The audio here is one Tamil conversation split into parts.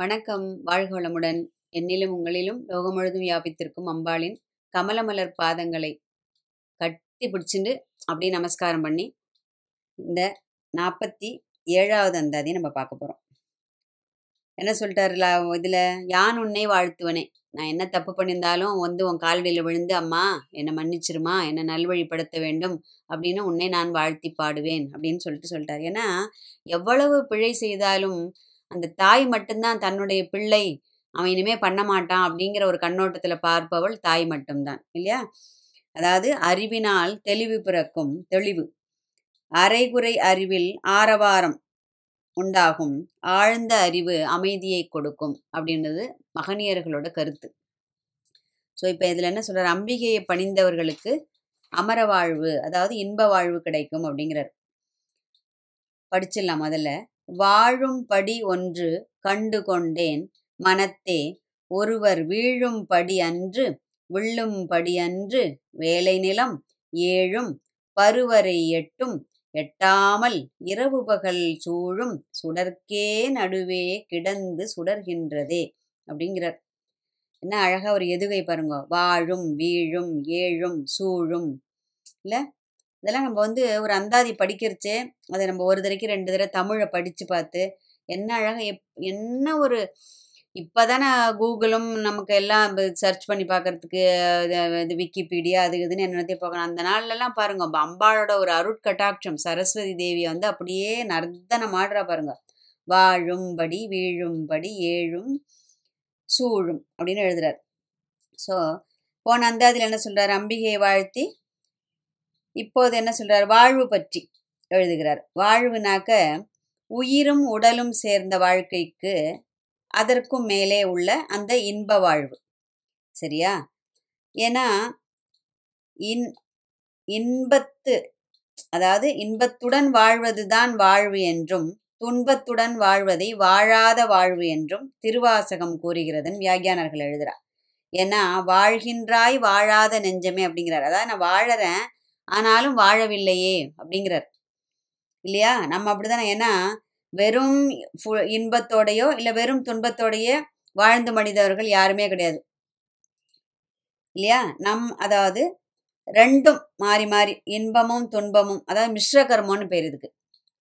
வணக்கம். வாழ்கவளமுடன் என்னிலும் உங்களிலும் லோகம் முழுதும் வியாபித்திருக்கும் அம்பாளின் கமலமலர் பாதங்களை கட்டி பிடிச்சிட்டு அப்படியே நமஸ்காரம் பண்ணி இந்த நாற்பத்தி ஏழாவது அந்தாதி நம்ம பார்க்க போகிறோம் என்ன சொல்லிட்டாருல இதில் யான் உன்னை வாழ்த்துவனே. நான் என்ன தப்பு பண்ணியிருந்தாலும் வந்து உன் காலடியில் விழுந்து அம்மா என்னை மன்னிச்சிருமா என்னை நல்வழிப்படுத்த வேண்டும் அப்படின்னு உன்னை நான் வாழ்த்தி பாடுவேன் அப்படின்னு சொல்லிட்டு சொல்லிட்டார். ஏன்னா எவ்வளவு பிழை செய்தாலும் அந்த தாய் மட்டும்தான் தன்னுடைய பிள்ளை அவன் இனிமே பண்ண மாட்டான் அப்படிங்கிற ஒரு கண்ணோட்டத்தில் பார்ப்பவள் தாய் மட்டும்தான் இல்லையா? அதாவது அறிவினால் தெளிவு பிறக்கும் தெளிவு. அரைகுறை அறிவில் ஆரவாரம் உண்டாகும். ஆழ்ந்த அறிவு அமைதியை கொடுக்கும் அப்படின்றது மகனியர்களோட கருத்து. ஸோ இப்போ இதில் என்ன சொல்கிறார் அம்பிகையை பணிந்தவர்களுக்கு அமர வாழ்வு அதாவது இன்ப வாழ்வு கிடைக்கும் அப்படிங்கிறார். படிச்சிடலாம் முதல்ல. வாழும்படி ஒன்று கண்டு கொண்டேன் மனத்தே ஒருவர் வீழும் படி அன்று விழும்படி அன்று வேலை நிலம் ஏழும் பருவரை எட்டும் எட்டாமல் இரவு பகல் சூழும் சுடர்க்கே நடுவே கிடந்து சுடர்கின்றதே அப்படிங்கிறார். என்ன அழகா ஒரு எதுகை பாருங்க. வாழும் வீழும் ஏழும் சூழும். இல்லை? இதெல்லாம் நம்ம வந்து ஒரு அந்தாதி படிக்கிறச்சே அதை நம்ம ஒரு தடவைக்கு ரெண்டு தடவை தமிழை படித்து பார்த்து என்ன அழகாக எப் என்ன ஒரு இப்போ தானே கூகுளும் நமக்கு எல்லாம் சர்ச் பண்ணி பார்க்கறதுக்கு இது விக்கிபீடியா அது இதுன்னு என்னத்தையும் பார்க்கணும் அந்த நாள்லலாம் பாருங்க அம்பாளோட ஒரு அருட்கட்டாட்சம் சரஸ்வதி தேவியை வந்து அப்படியே நர்த்தனம் ஆடுறா பாருங்க. வாழும்படி வீழும்படி ஏழும் சூழும் அப்படின்னு எழுதுறார். ஸோ போன அந்தாதியில் என்ன சொல்கிறார் அம்பிகையை வாழ்த்தி இப்போது என்ன சொல்றார்? வாழ்வு பற்றி எழுதுகிறார். வாழ்வுனாக்க உயிரும் உடலும் சேர்ந்த வாழ்க்கைக்கு அதற்கும் மேலே உள்ள அந்த இன்ப வாழ்வு. சரியா? ஏன்னா இன் இன்பத்து அதாவது இன்பத்துடன் வாழ்வதுதான் வாழ்வு என்றும் துன்பத்துடன் வாழ்வதை வாழாத வாழ்வு என்றும் திருவாசகம் கூறுகிறதுன்னு வியாகியானர்கள் எழுதுறார் ஏன்னா வாழ்கின்றாய் வாழாத நெஞ்சமே அப்படிங்கிறார். அதாவது நான் வாழறேன் ஆனாலும் வாழவில்லையே அப்படிங்கிறார். இல்லையா? நம்ம அப்படிதானே? ஏன்னா வெறும் இன்பத்தோடையோ இல்லை வெறும் துன்பத்தோடையே வாழ்ந்த மனிதர்கள் யாருமே கிடையாது. இல்லையா? நம் அதாவது ரெண்டும் மாறி மாறி இன்பமும் துன்பமும் அதாவது மிஸ்ர கர்மம்னு பேர் இதுக்கு.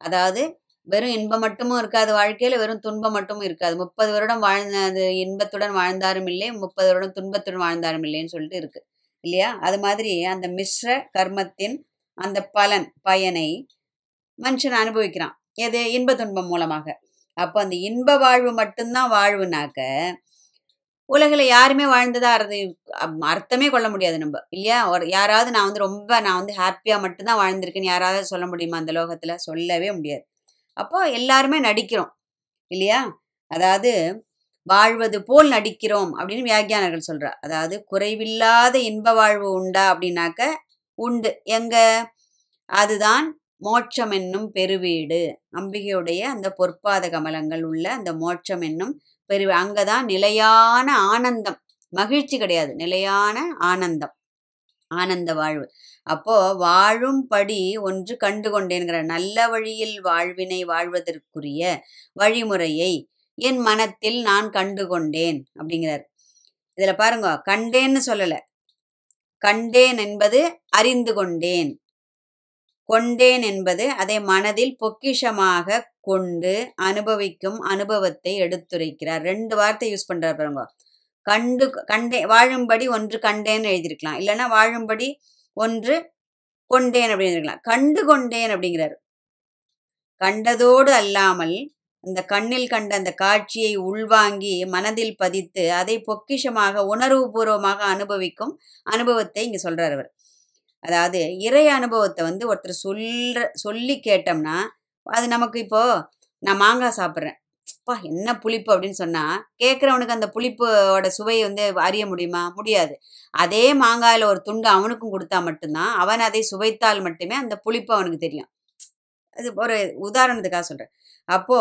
அதாவது வெறும் இன்பம் மட்டுமும் இருக்காது வாழ்க்கையில் வெறும் துன்பம் மட்டும் இருக்காது. முப்பது வருடம் வாழ்ந்த இன்பத்துடன் வாழ்ந்தாரும் இல்லை முப்பது வருடம் துன்பத்துடன் வாழ்ந்தாரும் இல்லைன்னு சொல்லிட்டு இருக்கு. இல்லையா? அது மாதிரி அந்த மிஸ்ர கர்மத்தின் அந்த பலன் பயனை மனுஷன் அனுபவிக்கிறான். எது? இன்ப துன்பம் மூலமாக. அப்போ அந்த இன்ப வாழ்வு மட்டும்தான் வாழ்வுனாக்க உலகில் யாருமே வாழ்ந்ததா அது அர்த்தமே கொள்ள முடியாது நம்ம இல்லையா? ஒரு யாராவது நான் வந்து ரொம்ப நான் வந்து ஹாப்பியாக மட்டும்தான் வாழ்ந்திருக்கேன்னு யாராவது சொல்ல முடியுமா அந்த லோகத்தில்? சொல்லவே முடியாது. அப்போ எல்லாருமே நடிக்கிறோம் இல்லையா? அதாவது வாழ்வது போல் நடிக்கிறோம் அப்படின்னு வியாக்கியானர்கள் சொல்கிறார் அதாவது குறைவில்லாத இன்ப வாழ்வு உண்டா அப்படின்னாக்க உண்டு. எங்க? அதுதான் மோட்சம் என்னும் பெருவீடு. அம்பிகையுடைய அந்த பொற்பாத கமலங்கள் உள்ள அந்த மோட்சம் என்னும் பெரு அங்கதான் நிலையான ஆனந்தம். மகிழ்ச்சி கிடையாது. நிலையான ஆனந்தம். ஆனந்த வாழ்வு. அப்போ வாழும்படி ஒன்று கண்டு கொண்டேன்கிற நல்ல வழியில் வாழ்வினை வாழ்வதற்குரிய வழிமுறையை என் மனத்தில் நான் கண்டு கொண்டேன் அப்படிங்கிறார். இதுல பாருங்க கண்டேன்னு சொல்லல. கண்டேன் என்பது அறிந்து கொண்டேன். கொண்டேன் என்பது அதை மனதில் பொக்கிஷமாக கொண்டு அனுபவிக்கும் அனுபவத்தை எடுத்துரைக்கிறார். ரெண்டு வார்த்தை யூஸ் பண்றார் பாருங்க. கண்டு கண்டே வாழும்படி ஒன்று கண்டேன்னு எழுதியிருக்கலாம். இல்லைன்னா வாழும்படி ஒன்று கொண்டேன் அப்படின்னு இருக்கலாம் கண்டு கொண்டேன் அப்படிங்கிறார். கண்டதோடு அல்லாமல் அந்த கண்ணில் கண்ட அந்த காட்சியை உள்வாங்கி மனதில் பதித்து அதை பொக்கிஷமாக உணர்வுபூர்வமாக அனுபவிக்கும் அனுபவத்தை இங்க சொல்றார் அவர். அதாவது இறை அனுபவத்தை வந்து ஒருத்தர் சொல்ற சொல்லி கேட்டோம்னா அது நமக்கு இப்போ நான் மாங்காய் சாப்பிட்றேன். அப்பா என்ன புளிப்பு அப்படின்னு சொன்னா கேட்குறவனுக்கு அந்த புளிப்போட சுவையை வந்து அறிய முடியுமா? முடியாது. அதே மாங்காயில் ஒரு துண்டு அவனுக்கும் கொடுத்தா மட்டும்தான் அவன் அதை சுவைத்தால் மட்டுமே அந்த புளிப்பு அவனுக்கு தெரியும். அது ஒரு உதாரணத்துக்காக சொல்கிறேன் அப்போ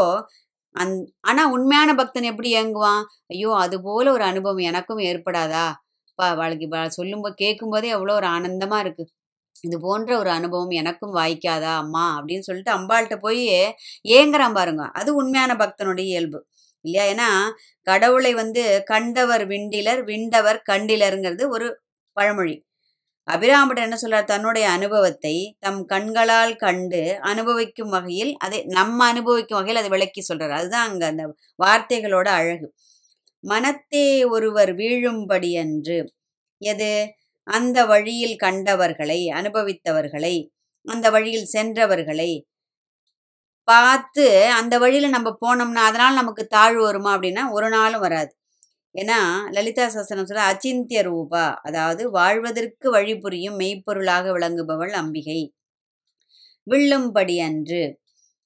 அந் ஆனால் உண்மையான பக்தன் எப்படி இயங்குவான்? ஐயோ அது போல் ஒரு அனுபவம் எனக்கும் ஏற்படாதா? பா வாழ்க்கை சொல்லும்போது கேட்கும்போதே எவ்வளோ ஒரு ஆனந்தமாக இருக்குது இது போன்ற ஒரு அனுபவம் எனக்கும் வாய்க்காதா அம்மா? அப்படின்னு சொல்லிட்டு அம்பாள்கிட்ட போய் ஏங்குறான் பாருங்க. அது உண்மையான பக்தனுடைய இயல்பு. இல்லையா? ஏன்னா கடவுளை வந்து கண்டவர் விண்டிலர் விண்டவர் கண்டிலருங்கிறது ஒரு பழமொழி. அபிராமர் என்ன சொல்றார்? தன்னுடைய அனுபவத்தை தம் கண்களால் கண்டு அனுபவிக்கும் வகையில் அதை நம்ம அனுபவிக்கும் வகையில் அதை விளக்கி சொல்றார். அதுதான் அங்க அந்த வார்த்தைகளோட அழகு. மனத்தே ஒருவர் வீழும்படி அன்று எது? அந்த வழியில் கண்டவர்களை அனுபவித்தவர்களை அந்த வழியில் சென்றவர்களை பார்த்து அந்த வழியில நம்ம போனோம்னா அதனால நமக்கு தாழ்வு வருமா அப்படின்னா ஒரு நாளும் வராது. ஏன்னா லலிதா சாஸ்திரம் சொல்ல அச்சிந்திய ரூபா அதாவது வாழ்வதற்கு வழி புரியும் மெய்ப்பொருளாக விளங்குபவள் அம்பிகை. வில்லும்படி அன்று.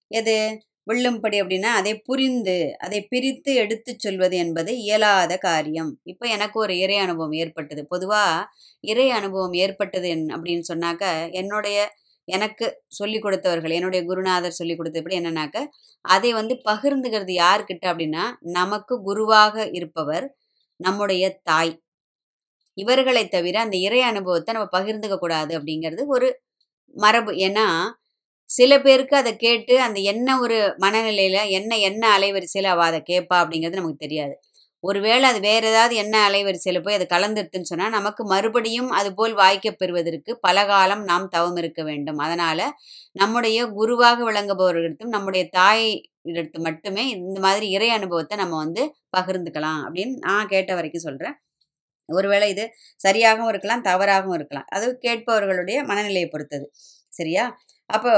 எது? வில்லும்படி அப்படின்னா அதை புரிந்து அதை பிரித்து எடுத்துச் சொல்வது என்பது இயலாத காரியம். இப்போ எனக்கு ஒரு இறை அனுபவம் ஏற்பட்டது. பொதுவாக இறை அனுபவம் ஏற்பட்டது என்- அப்படின்னு சொன்னாக்க என்னுடைய எனக்கு சொல்லி கொடுத்தவர்கள் என்னுடைய குருநாதர் சொல்லி கொடுத்தபடி என்னன்னாக்க அதை வந்து பகிர்ந்துகிறது யார்கிட்ட அப்படின்னா நமக்கு குருவாக இருப்பவர் நம்முடைய தாய். இவர்களை தவிர அந்த இறை அனுபவத்தை நம்ம பகிர்ந்துக்க கூடாது அப்படிங்கிறது ஒரு மரபு. ஏன்னா சில பேருக்கு அதை கேட்டு அந்த என்ன ஒரு மனநிலையில என்ன என்ன அலைவரிசையில் அவள் அதை கேட்பா அப்படிங்கிறது நமக்கு தெரியாது. ஒருவேளை அது வேற ஏதாவது என்ன அலைவரிசையில் போய் அது கலந்துருதுன்னு சொன்னால் நமக்கு மறுபடியும் அதுபோல் வாய்க்கப் பெறுவதற்கு பல காலம் நாம் தவம் இருக்க வேண்டும். அதனால நம்முடைய குருவாக விளங்குபவர்களிடத்தும் நம்முடைய தாய் இடத்து மட்டுமே இந்த மாதிரி இறை அனுபவத்தை நம்ம வந்து பகிர்ந்துக்கலாம் அப்படின்னு நான் கேட்ட வரைக்கும் சொல்கிறேன் ஒருவேளை இது சரியாகவும் இருக்கலாம் தவறாகவும் இருக்கலாம். அது கேட்பவர்களுடைய மனநிலையை பொறுத்தது. சரியா? அப்போ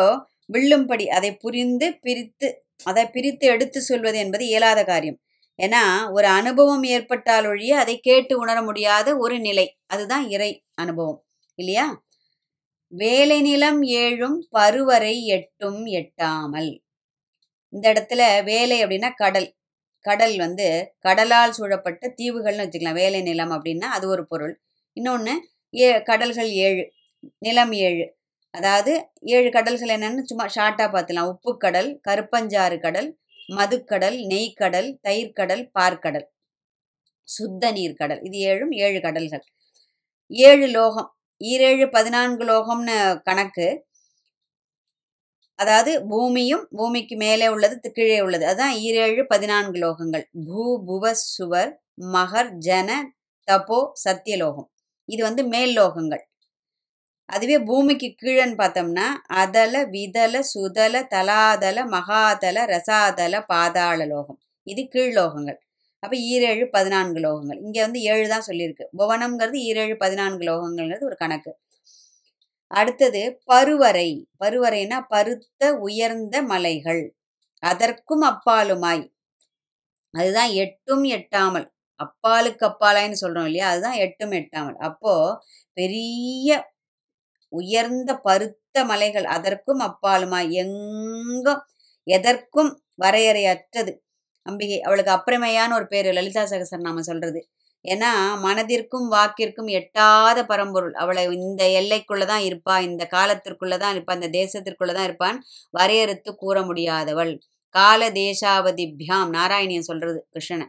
வில்லும்படி அதை புரிந்து பிரித்து அதை பிரித்து எடுத்து சொல்வது என்பது இயலாத காரியம். ஏன்னா ஒரு அனுபவம் ஏற்பட்டால் ஒழிய அதை கேட்டு உணர முடியாத ஒரு நிலை. அதுதான் இறை அனுபவம். இல்லையா? வேலை நிலம் ஏழும் பருவரை எட்டும் எட்டாமல். இந்த இடத்துல வேலை அப்படின்னா கடல். கடல் வந்து கடலால் சூழப்பட்ட தீவுகள்னு வச்சுக்கலாம். வேலை நிலம் அப்படின்னா அது ஒரு பொருள். இன்னொன்று ஏ கடல்கள் ஏழு நிலம் ஏழு. அதாவது ஏழு கடல்கள் என்னென்னு சும்மா ஷார்ட்டாக பார்த்துலாம் உப்புக்கடல் கருப்பஞ்சாறு கடல் மதுக்கடல் நெய்க்கடல் தயிர்க்கடல் பார்க்கடல். சுத்த நீர்க்கடல். இது ஏழும் ஏழு கடல்கள். ஏழு லோகம். ஈரேழு பதினான்கு லோகம்னு கணக்கு. அதாவது பூமியும் பூமிக்கு மேலே உள்ளது கீழே உள்ளது. அதான் ஈரேழு பதினான்கு லோகங்கள். பூ புவ சுவர் மகர் ஜன தபோ சத்தியலோகம். இது வந்து மேல் லோகங்கள். அதுவே பூமிக்கு கீழன்னு பார்த்தோம்னா அதல விதல சுதல தலாதல மகாதல ரசாதல பாதாள லோகம். இது கீழ் லோகங்கள். அப்போ ஈரேழு பதினான்கு லோகங்கள். இங்கே வந்து ஏழு தான் சொல்லியிருக்கு. புவனம்ங்கிறது ஈரேழு பதினான்கு லோகங்கள்ங்கிறது ஒரு கணக்கு. அடுத்தது பருவரை பருவரைனா பருத்த உயர்ந்த மலைகள். அதற்கும் அப்பாலுமாய். அதுதான் எட்டும் எட்டாமல். அப்பாலுக்கு அப்பாலாய்ன்னு சொல்றோம் இல்லையா? அதுதான் எட்டும் எட்டாமல். அப்போ பெரிய உயர்ந்த பருத்த மலைகள் அதற்கும் அப்பாலுமாய் எங்கும் எதற்கும் வரையறையற்றது. அம்பிகை அவளுக்கு அப்புறமையான ஒரு பேர் லலிதா சகசர் நாம சொல்றது. ஏன்னா மனதிற்கும் வாக்கிற்கும் எட்டாத பரம்பொருள். அவளை இந்த எல்லைக்குள்ள தான் இருப்பா இந்த காலத்திற்குள்ள தான் இருப்பா இந்த தேசத்திற்குள்ள தான் இருப்பான் வரையறுத்து கூற முடியாதவள். கால தேசாவதிபியாம் நாராயணியன் சொல்றது கிருஷ்ணனை.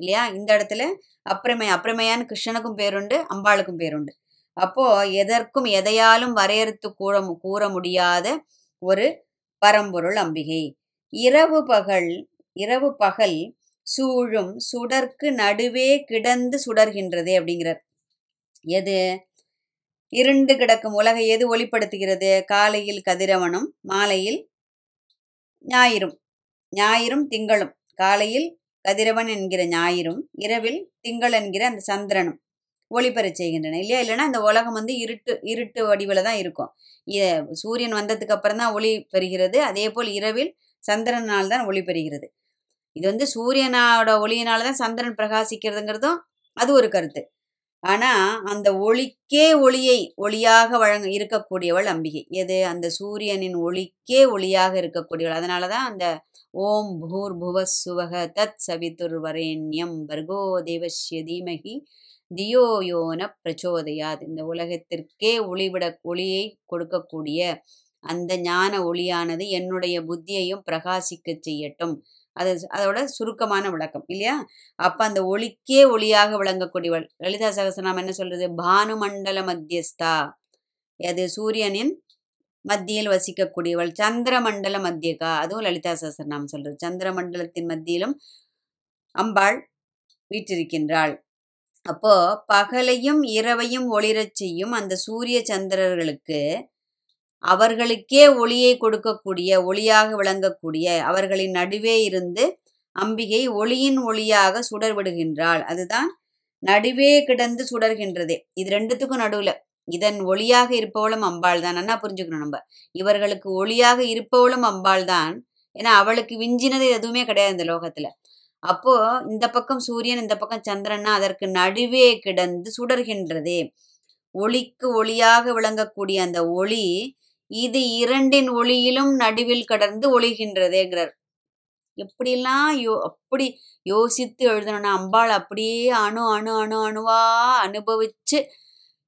இல்லையா? இந்த இடத்துல அப்புறமை அப்புறமையான கிருஷ்ணனுக்கும் பேருண்டு அம்பாளுக்கும் பேருண்டு. அப்போ எதற்கும் எதையாலும் வரையறுத்து கூற மு- கூற முடியாத ஒரு பரம்பொருள் அம்பிகை. இரவு பகல் இரவு பகல் சூழும் சுடர்க்கு நடுவே கிடந்து சுடர்கின்றதே அப்படிங்கிறார். எது? இருண்டு கிடக்கும் உலகை எது ஒளிப்படுத்துகிறது? காலையில் கதிரவனும் மாலையில் ஞாயிறும். ஞாயிறும் திங்களும். காலையில் கதிரவன் என்கிற ஞாயிறும் இரவில் திங்கள் என்கிற அந்த சந்திரனும். ஒளிபெறச் செய்கின்றன இல்லையா? இல்லைன்னா இந்த உலகம் வந்து இருட்டு இருட்டு வடிவில் தான் இருக்கும். சூரியன் வந்ததுக்கு அப்புறம் தான் ஒளி பெறுகிறது. அதே போல் இரவில் சந்திரனால் தான் ஒளி பெறுகிறது. இது வந்து சூரியனோட ஒளியினால தான் சந்திரன் பிரகாசிக்கிறதுங்கிறதும் அது ஒரு கருத்து. ஆனா அந்த ஒளிக்கே ஒளியை ஒளியாக வழங்க இருக்கக்கூடியவள் அம்பிகை. எது? அந்த சூரியனின் ஒளிக்கே ஒளியாக இருக்கக்கூடியவள். அதனால தான் அந்த ஓம் பூர் புவ சுவக தத் சவித்துர் வரேண்யம் பர்கோ தேவஸ்ய தீமகி தியோயோன யோன இந்த உலகத்திற்கே ஒளிவிட ஒளியை கொடுக்கக்கூடிய அந்த ஞான ஒளியானது என்னுடைய புத்தியையும் பிரகாசிக்கச் செய்யட்டும். அது அதோட சுருக்கமான விளக்கம் இல்லையா? அப்ப அந்த ஒளிக்கே ஒளியாக விளங்கக்கூடியவள். லலிதா சகசநாமம் என்ன சொல்றது? பானுமண்டல மத்தியஸ்தா. அது சூரியனின் மத்தியில் வசிக்கக்கூடியவள். சந்திரமண்டல மத்தியகா. அதுவும் லலிதா சகசரநாமம் சொல்றது. சந்திரமண்டலத்தின் மத்தியிலும் அம்பாள் வீற்றிருக்கின்றாள். அப்போ பகலையும் இரவையும் ஒளிரச் செய்யும் அந்த சூரிய சந்திரர்களுக்கு அவர்களுக்கே ஒளியை கொடுக்கக்கூடிய ஒளியாக விளங்கக்கூடிய அவர்களின் நடுவே இருந்து அம்பிகை ஒளியின் ஒளியாக சுடர் விடுகின்றாள் அதுதான் நடுவே கிடந்து சுடர்கின்றதே. இது ரெண்டுத்துக்கும் நடுவுல. இதன் ஒளியாக இருப்பவளும் அம்பாள் தான் என்ன புரிஞ்சுக்கணும் நம்ம. இவர்களுக்கு ஒளியாக இருப்பவளும் அம்பாள் தான் ஏன்னா அவளுக்கு விஞ்சினது எதுவுமே கிடையாது இந்த லோகத்துல. அப்போ இந்த பக்கம் சூரியன் இந்த பக்கம் சந்திரன்னா அதற்கு நடுவே கிடந்து சுடர்கின்றதே. ஒளிக்கு ஒளியாக விளங்கக்கூடிய அந்த ஒளி இது இரண்டின் ஒளியிலும் நடுவில் கடந்து ஒளிகின்றதேங்கிறார். எப்படிலாம் யோ அப்படி யோசித்து எழுதணும்னா அம்பாள் அப்படியே அணு அணு அணு அணுவா அனுபவிச்சு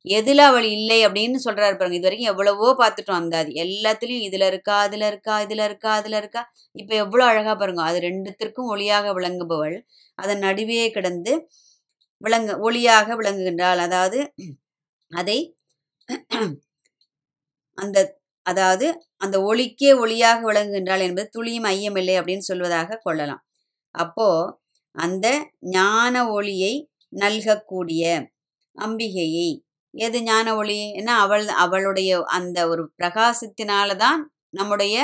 எதுல அவள் இல்லை அப்படின்னு சொல்றாரு பாருங்க. இது வரைக்கும் எவ்வளவோ பார்த்துட்டோம் அந்த அது. எல்லாத்துலயும் இதுல இருக்கா அதுல இருக்கா இதுல இருக்கா அதுல இருக்கா. இப்ப எவ்வளவு அழகா பாருங்க. அது ரெண்டுத்திற்கும் ஒளியாக விளங்குபவள். அதன் நடுவே கிடந்து விளங்க ஒளியாக விளங்குகின்றாள். அதாவது அதை அந்த அதாவது அந்த ஒளிக்கே ஒளியாக விளங்குகின்றாள் என்பது துளியும் ஐயமில்லை அப்படின்னு சொல்வதாக கொள்ளலாம். அப்போ அந்த ஞான ஒளியை நல்கக்கூடிய அம்பிகையை எது ஞான ஒளி? ஏன்னா அவள் அவளுடைய அந்த ஒரு பிரகாசத்தினால தான் நம்முடைய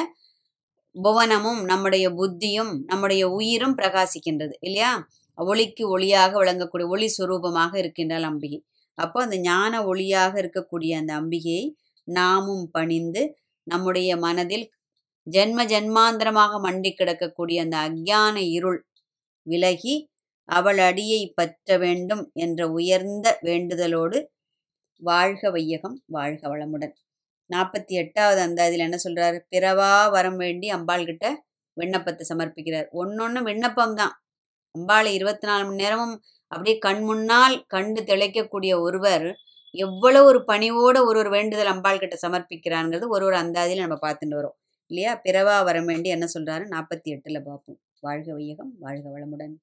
புவனமும் நம்முடைய புத்தியும் நம்முடைய உயிரும் பிரகாசிக்கின்றது இல்லையா? ஒளிக்கு ஒளியாக விளங்கக்கூடிய ஒளி சுரூபமாக இருக்கின்றாள் அம்பிகை. அப்போ அந்த ஞான ஒளியாக இருக்கக்கூடிய அந்த அம்பிகையை நாமும் பணிந்து நம்முடைய மனதில் ஜென்ம ஜென்மாந்திரமாக மண்டி கிடக்கக்கூடிய அந்த அஞ்ஞான இருள் விலகி அவள் அடியை பற்ற வேண்டும் என்ற உயர்ந்த வேண்டுதலோடு வாழ்க வையகம் வாழ்க வளமுடன். நாற்பத்தி எட்டாவது அந்த இதில் என்ன சொல்கிறாரு பிறவா வரம் வேண்டி அம்பாள் கிட்ட விண்ணப்பத்தை சமர்ப்பிக்கிறார். ஒன்று விண்ணப்பம் தான். அம்பாளை இருபத்தி நாலு மணி நேரமும் அப்படியே கண் முன்னால் கண்டு திளைக்கக்கூடிய ஒருவர் எவ்வளவு ஒரு பணிவோடு ஒரு ஒரு வேண்டுதல் அம்பாள் கிட்ட சமர்ப்பிக்கிறாங்கிறது ஒரு ஒரு அந்தாதியில் நம்ம பார்த்துட்டு வரோம். இல்லையா? பிறவா வரம் வேண்டி என்ன சொல்கிறாரு நாற்பத்தி எட்டில் பார்ப்போம். வாழ்க வையகம் வாழ்க வளமுடன்.